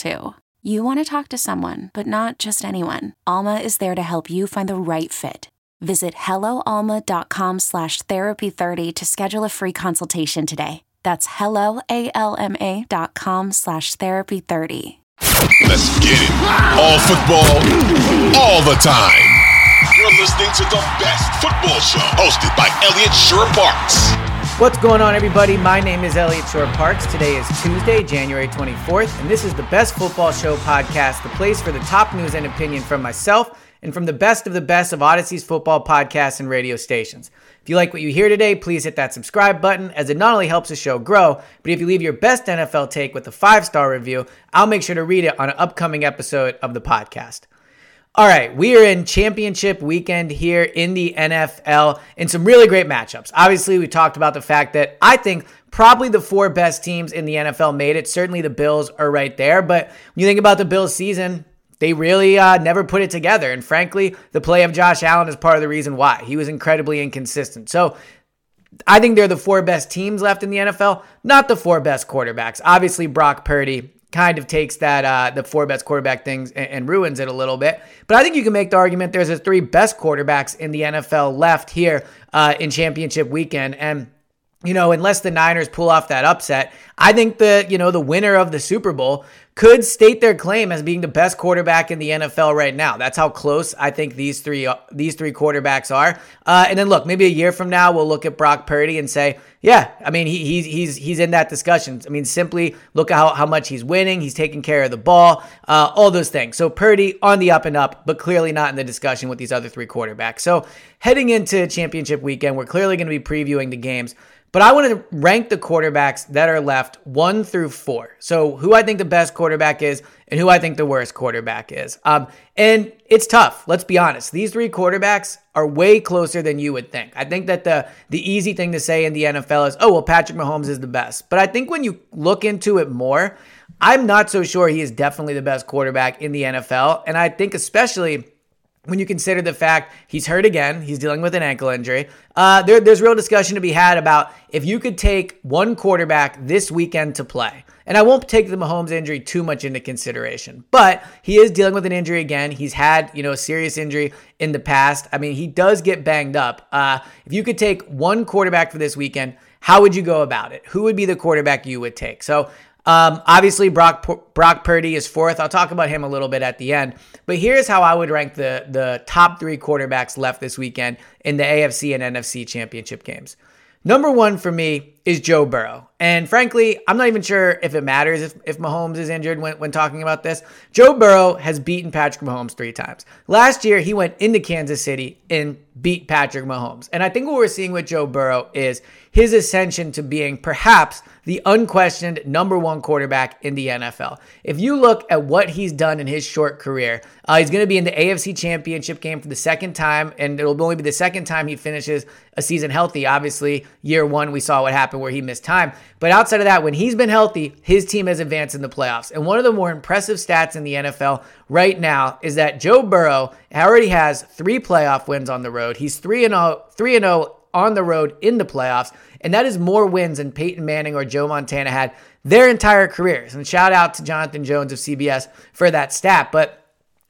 too. You want to talk to someone, but not just anyone. Alma is there to help you find the right fit. Visit helloalma.com slash therapy30 to schedule a free consultation today. That's helloalma.com slash therapy30. Let's get it. All football, all the time. You're listening to the best football show hosted by Elliot Shore Parks. What's going on, everybody? My name is Eliot Shorr-Parks. Today is Tuesday, January 24th, and this is the Best Football Show podcast, the place for the top news and opinion from myself and from the best of the best of Odyssey's football podcasts and radio stations. If you like what you hear today, please hit that subscribe button as it not only helps the show grow, but if you leave your best NFL take with a five star review, I'll make sure to read it on an upcoming episode of the podcast. All right, we are in championship weekend here in the NFL in some really great matchups. Obviously, we talked about the fact that I think probably the four best teams in the NFL made it. Certainly the Bills are right there, but when you think about the Bills season, they really uh, never put it together. And frankly, the play of Josh Allen is part of the reason why. He was incredibly inconsistent. So I think they're the four best teams left in the NFL, not the four best quarterbacks. Obviously, Brock Purdy kind of takes that uh, the four best quarterback things and, and, ruins it a little bit. But I think you can make the argument there's the three best quarterbacks in the NFL left here uh, in championship weekend, and you know unless the Niners pull off that upset, I think the you know the winner of the Super Bowl could state their claim as being the best quarterback in the NFL right now. That's how close I think these three uh, these three quarterbacks are. Uh, and then look, maybe a year from now we'll look at Brock Purdy and say, yeah, I mean he, he's he's he's in that discussion. I mean simply look at how, how much he's winning. He's taking care of the ball, uh, all those things. So Purdy on the up and up, but clearly not in the discussion with these other three quarterbacks. So heading into championship weekend, we're clearly going to be previewing the games. But I want to rank the quarterbacks that are left one through four. So who I think the best quarterback is and who I think the worst quarterback is. Um, and it's tough. Let's be honest. These three quarterbacks are way closer than you would think. I think that the the easy thing to say in the NFL is, oh well, Patrick Mahomes is the best. But I think when you look into it more, I'm not so sure he is definitely the best quarterback in the NFL. And I think especially when you consider the fact he's hurt again, he's dealing with an ankle injury. Uh, there, there's real discussion to be had about if you could take one quarterback this weekend to play. And I won't take the Mahomes injury too much into consideration, but he is dealing with an injury again. He's had, you know, a serious injury in the past. I mean, he does get banged up. Uh, if you could take one quarterback for this weekend, how would you go about it? Who would be the quarterback you would take? So um, obviously, Brock Brock Purdy is fourth. I'll talk about him a little bit at the end. But here's how I would rank the the top three quarterbacks left this weekend in the AFC and NFC championship games. Number one for me is Joe Burrow. And frankly, I'm not even sure if it matters if, if Mahomes is injured when, when talking about this. Joe Burrow has beaten Patrick Mahomes three times. Last year, he went into Kansas City and beat Patrick Mahomes. And I think what we're seeing with Joe Burrow is his ascension to being perhaps the unquestioned number one quarterback in the NFL. If you look at what he's done in his short career, uh, he's going to be in the AFC Championship game for the second time, and it'll only be the second time he finishes a season healthy. Obviously, year one, we saw what happened happened where he missed time. But outside of that, when he's been healthy, his team has advanced in the playoffs. And one of the more impressive stats in the NFL right now is that Joe Burrow already has three playoff wins on the road. He's 3 and 0, 3 and 0 on the road in the playoffs. And that is more wins than Peyton Manning or Joe Montana had their entire careers. And shout out to Jonathan Jones of CBS for that stat. But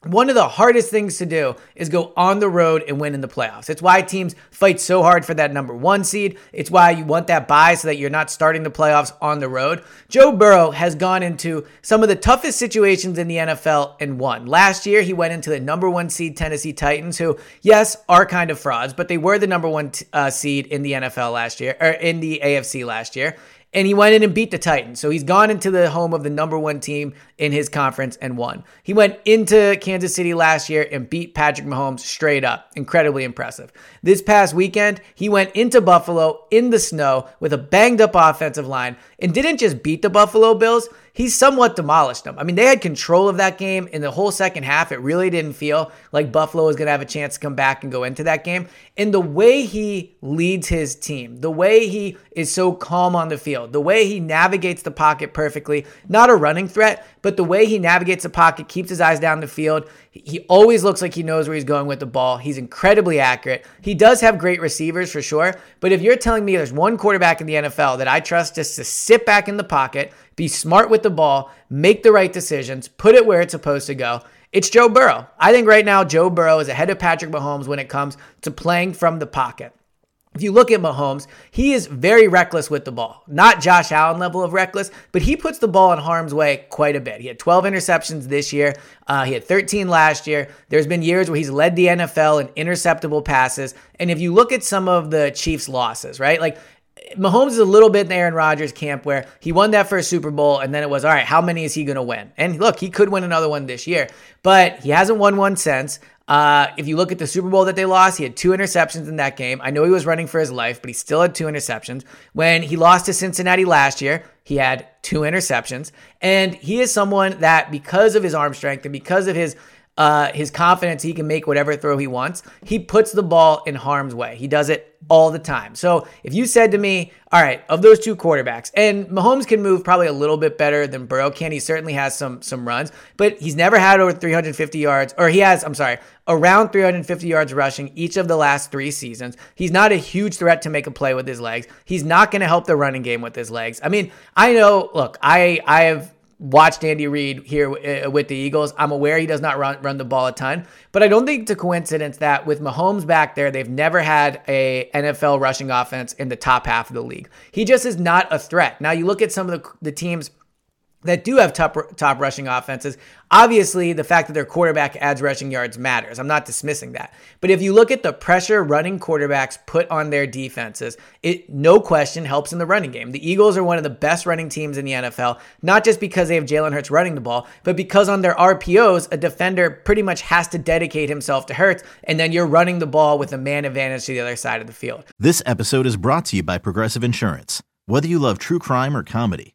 one of the hardest things to do is go on the road and win in the playoffs. It's why teams fight so hard for that number one seed. It's why you want that bye so that you're not starting the playoffs on the road. Joe Burrow has gone into some of the toughest situations in the NFL and won. Last year, he went into the number one seed Tennessee Titans, who, yes, are kind of frauds, but they were the number one uh, seed in the NFL last year, or in the AFC last year and he went in and beat the Titans. So he's gone into the home of the number one team in his conference and won. He went into Kansas City last year and beat Patrick Mahomes straight up. Incredibly impressive. This past weekend, he went into Buffalo in the snow with a banged up offensive line and didn't just beat the Buffalo Bills, he somewhat demolished them. I mean, they had control of that game in the whole second half. It really didn't feel like Buffalo was going to have a chance to come back and go into that game. And the way he leads his team, the way he is so calm on the field, the way he navigates the pocket perfectly, not a running threat, but the way he navigates the pocket, keeps his eyes down the field. He always looks like he knows where he's going with the ball. He's incredibly accurate. He does have great receivers for sure. But if you're telling me there's one quarterback in the NFL that I trust just to sit back in the pocket, be smart with the ball, make the right decisions, put it where it's supposed to go. It's Joe Burrow. I think right now Joe Burrow is ahead of Patrick Mahomes when it comes to playing from the pocket. If you look at Mahomes, he is very reckless with the ball. Not Josh Allen level of reckless, but he puts the ball in harm's way quite a bit. He had 12 interceptions this year. Uh, he had 13 last year. There's been years where he's led the NFL in interceptable passes. And if you look at some of the Chiefs' losses, right? Like Mahomes is a little bit in Aaron Rodgers camp where he won that first Super Bowl and then it was, all right, how many is he going to win? And look, he could win another one this year, but he hasn't won one since. Uh, if you look at the Super Bowl that they lost, he had two interceptions in that game. I know he was running for his life, but he still had two interceptions. When he lost to Cincinnati last year, he had two interceptions. And he is someone that, because of his arm strength and because of his uh, his confidence he can make whatever throw he wants. He puts the ball in harm's way. He does it all the time. So if you said to me, all right, of those two quarterbacks, and Mahomes can move probably a little bit better than Burrow can. He certainly has some some runs, but he's never had over 350 yards, or he has, I'm sorry, around 350 yards rushing each of the last three seasons. He's not a huge threat to make a play with his legs. He's not going to help the running game with his legs. I mean, I know, look, I I have watched Andy Reid here uh, with the Eagles. I'm aware he does not run, run the ball a ton, but I don't think it's a coincidence that with Mahomes back there, they've never had a NFL rushing offense in the top half of the league. He just is not a threat. Now you look at some of the, the teams that do have top top rushing offenses. Obviously, the fact that their quarterback adds rushing yards matters. I'm not dismissing that. But if you look at the pressure running quarterbacks put on their defenses, it no question helps in the running game. The Eagles are one of the best running teams in the NFL, not just because they have Jalen Hurts running the ball, but because on their RPOs, a defender pretty much has to dedicate himself to Hurts, and then you're running the ball with a man advantage to the other side of the field. This episode is brought to you by Progressive Insurance. Whether you love true crime or comedy,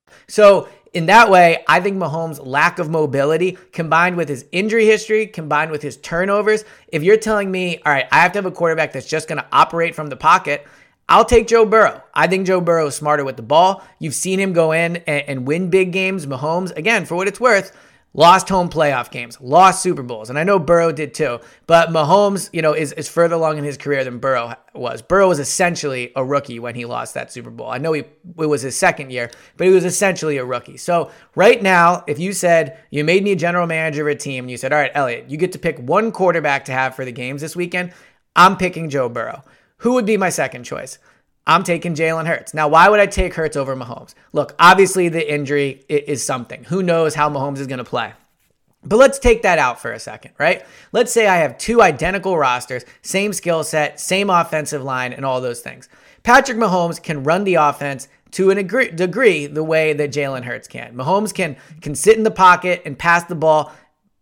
So in that way, I think Mahomes' lack of mobility combined with his injury history, combined with his turnovers, if you're telling me, all right, I have to have a quarterback that's just going to operate from the pocket, I'll take Joe Burrow. I think Joe Burrow is smarter with the ball. You've seen him go in and, and win big games. Mahomes, again, for what it's worth, lost home playoff games, lost Super Bowls, and I know Burrow did too. But Mahomes, you know, is, is further along in his career than Burrow was. Burrow was essentially a rookie when he lost that Super Bowl. I know he it was his second year, but he was essentially a rookie. So right now, if you said you made me a general manager of a team, and you said, all right, Eliot, you get to pick one quarterback to have for the games this weekend, I'm picking Joe Burrow. Who would be my second choice? I'm taking Jalen Hurts. Now, why would I take Hurts over Mahomes? Look, obviously the injury is something. Who knows how Mahomes is going to play? But let's take that out for a second, right? Let's say I have two identical rosters, same skill set, same offensive line, and all those things. Patrick Mahomes can run the offense to a degree the way that Jalen Hurts can. Mahomes can can sit in the pocket and pass the ball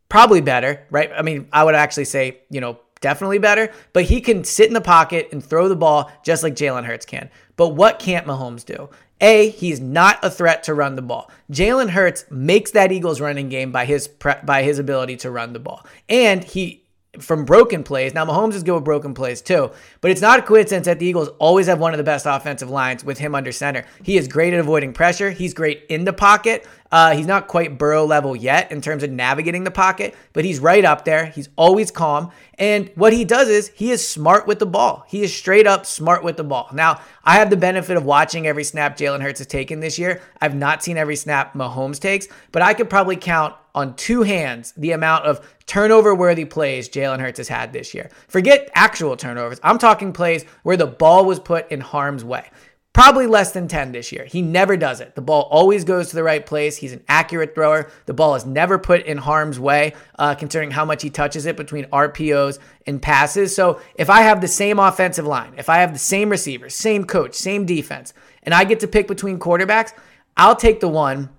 probably better, right? I mean, I would actually say, you know, definitely better, but he can sit in the pocket and throw the ball just like Jalen Hurts can. But what can't Mahomes do? A, he's not a threat to run the ball. Jalen Hurts makes that Eagles running game by his pre- by his ability to run the ball. And he from broken plays. Now Mahomes is good with broken plays too, but it's not a coincidence that the Eagles always have one of the best offensive lines with him under center. He is great at avoiding pressure. He's great in the pocket. Uh, he's not quite Burrow level yet in terms of navigating the pocket, but he's right up there. He's always calm. And what he does is he is smart with the ball. He is straight up smart with the ball. Now, I have the benefit of watching every snap Jalen Hurts has taken this year. I've not seen every snap Mahomes takes, but I could probably count on two hands the amount of turnover worthy plays Jalen Hurts has had this year. Forget actual turnovers. I'm talking plays where the ball was put in harm's way. Probably less than 10 this year. He never does it. The ball always goes to the right place. He's an accurate thrower. The ball is never put in harm's way, uh, considering how much he touches it between RPOs and passes. So if I have the same offensive line, if I have the same receivers, same coach, same defense, and I get to pick between quarterbacks, I'll take the one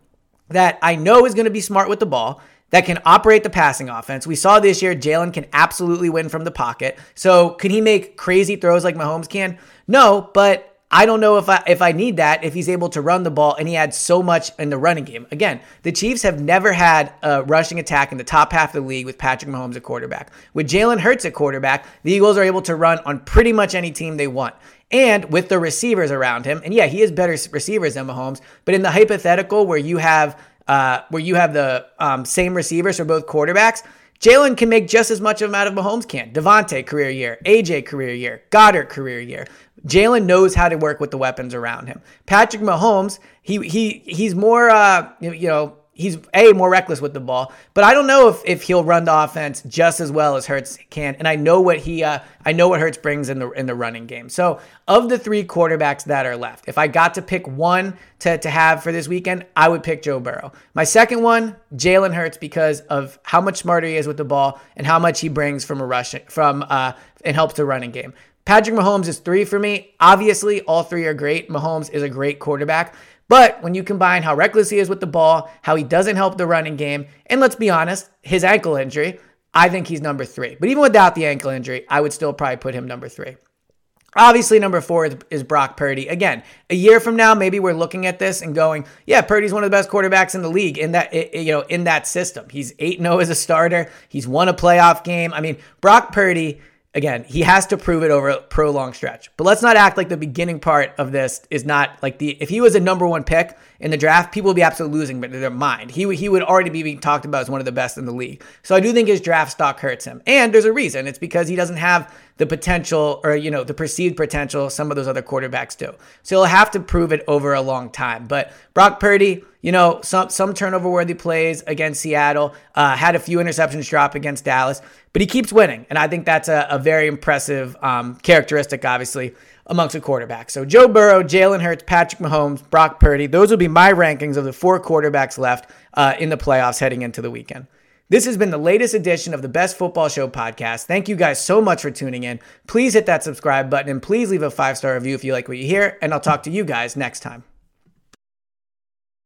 that I know is going to be smart with the ball, that can operate the passing offense. We saw this year Jalen can absolutely win from the pocket. So can he make crazy throws like Mahomes can? No, but I don't know if I if I need that if he's able to run the ball and he adds so much in the running game. Again, the Chiefs have never had a rushing attack in the top half of the league with Patrick Mahomes at quarterback. With Jalen Hurts at quarterback, the Eagles are able to run on pretty much any team they want. And with the receivers around him, and yeah, he has better receivers than Mahomes, but in the hypothetical where you have uh, where you have the um, same receivers for both quarterbacks, Jalen can make just as much of out of Mahomes can. DeVonta career year, AJ career year, Goedert career year. Jalen knows how to work with the weapons around him. Patrick Mahomes, he he he's more uh, you know he's a more reckless with the ball, but I don't know if, if he'll run the offense just as well as Hurts can. And I know what he uh, I know what Hurts brings in the in the running game. So of the three quarterbacks that are left, if I got to pick one to, to have for this weekend, I would pick Joe Burrow. My second one, Jalen Hurts, because of how much smarter he is with the ball and how much he brings from a rushing from uh and helps the running game. Patrick Mahomes is three for me. Obviously, all three are great. Mahomes is a great quarterback. But when you combine how reckless he is with the ball, how he doesn't help the running game, and let's be honest, his ankle injury, I think he's number three. But even without the ankle injury, I would still probably put him number three. Obviously, number four is, Brock Purdy. Again, a year from now, maybe we're looking at this and going, "Yeah, Purdy's one of the best quarterbacks in the league in that you know in that system. He's eight zero oh as a starter. He's won a playoff game. I mean, Brock Purdy again, he has to prove it over a prolonged stretch. But let's not act like the beginning part of this is not like the if he was a number one pick in the draft, people would be absolutely losing their mind. He he would already be being talked about as one of the best in the league. So I do think his draft stock hurts him, and there's a reason. It's because he doesn't have the potential or you know the perceived potential some of those other quarterbacks do. So he'll have to prove it over a long time. But Brock Purdy, you know, some some turnover worthy plays against Seattle, uh, had a few interceptions drop against Dallas, but he keeps winning, and I think that's a, a very impressive um, characteristic, obviously amongst a quarterback. So Joe Burrow, Jalen Hurts, Patrick Mahomes, Brock Purdy, those will be my rankings of the four quarterbacks left uh, in the playoffs heading into the weekend. This has been the latest edition of the Best Football Show podcast. Thank you guys so much for tuning in. Please hit that subscribe button and please leave a five star review if you like what you hear. And I'll talk to you guys next time.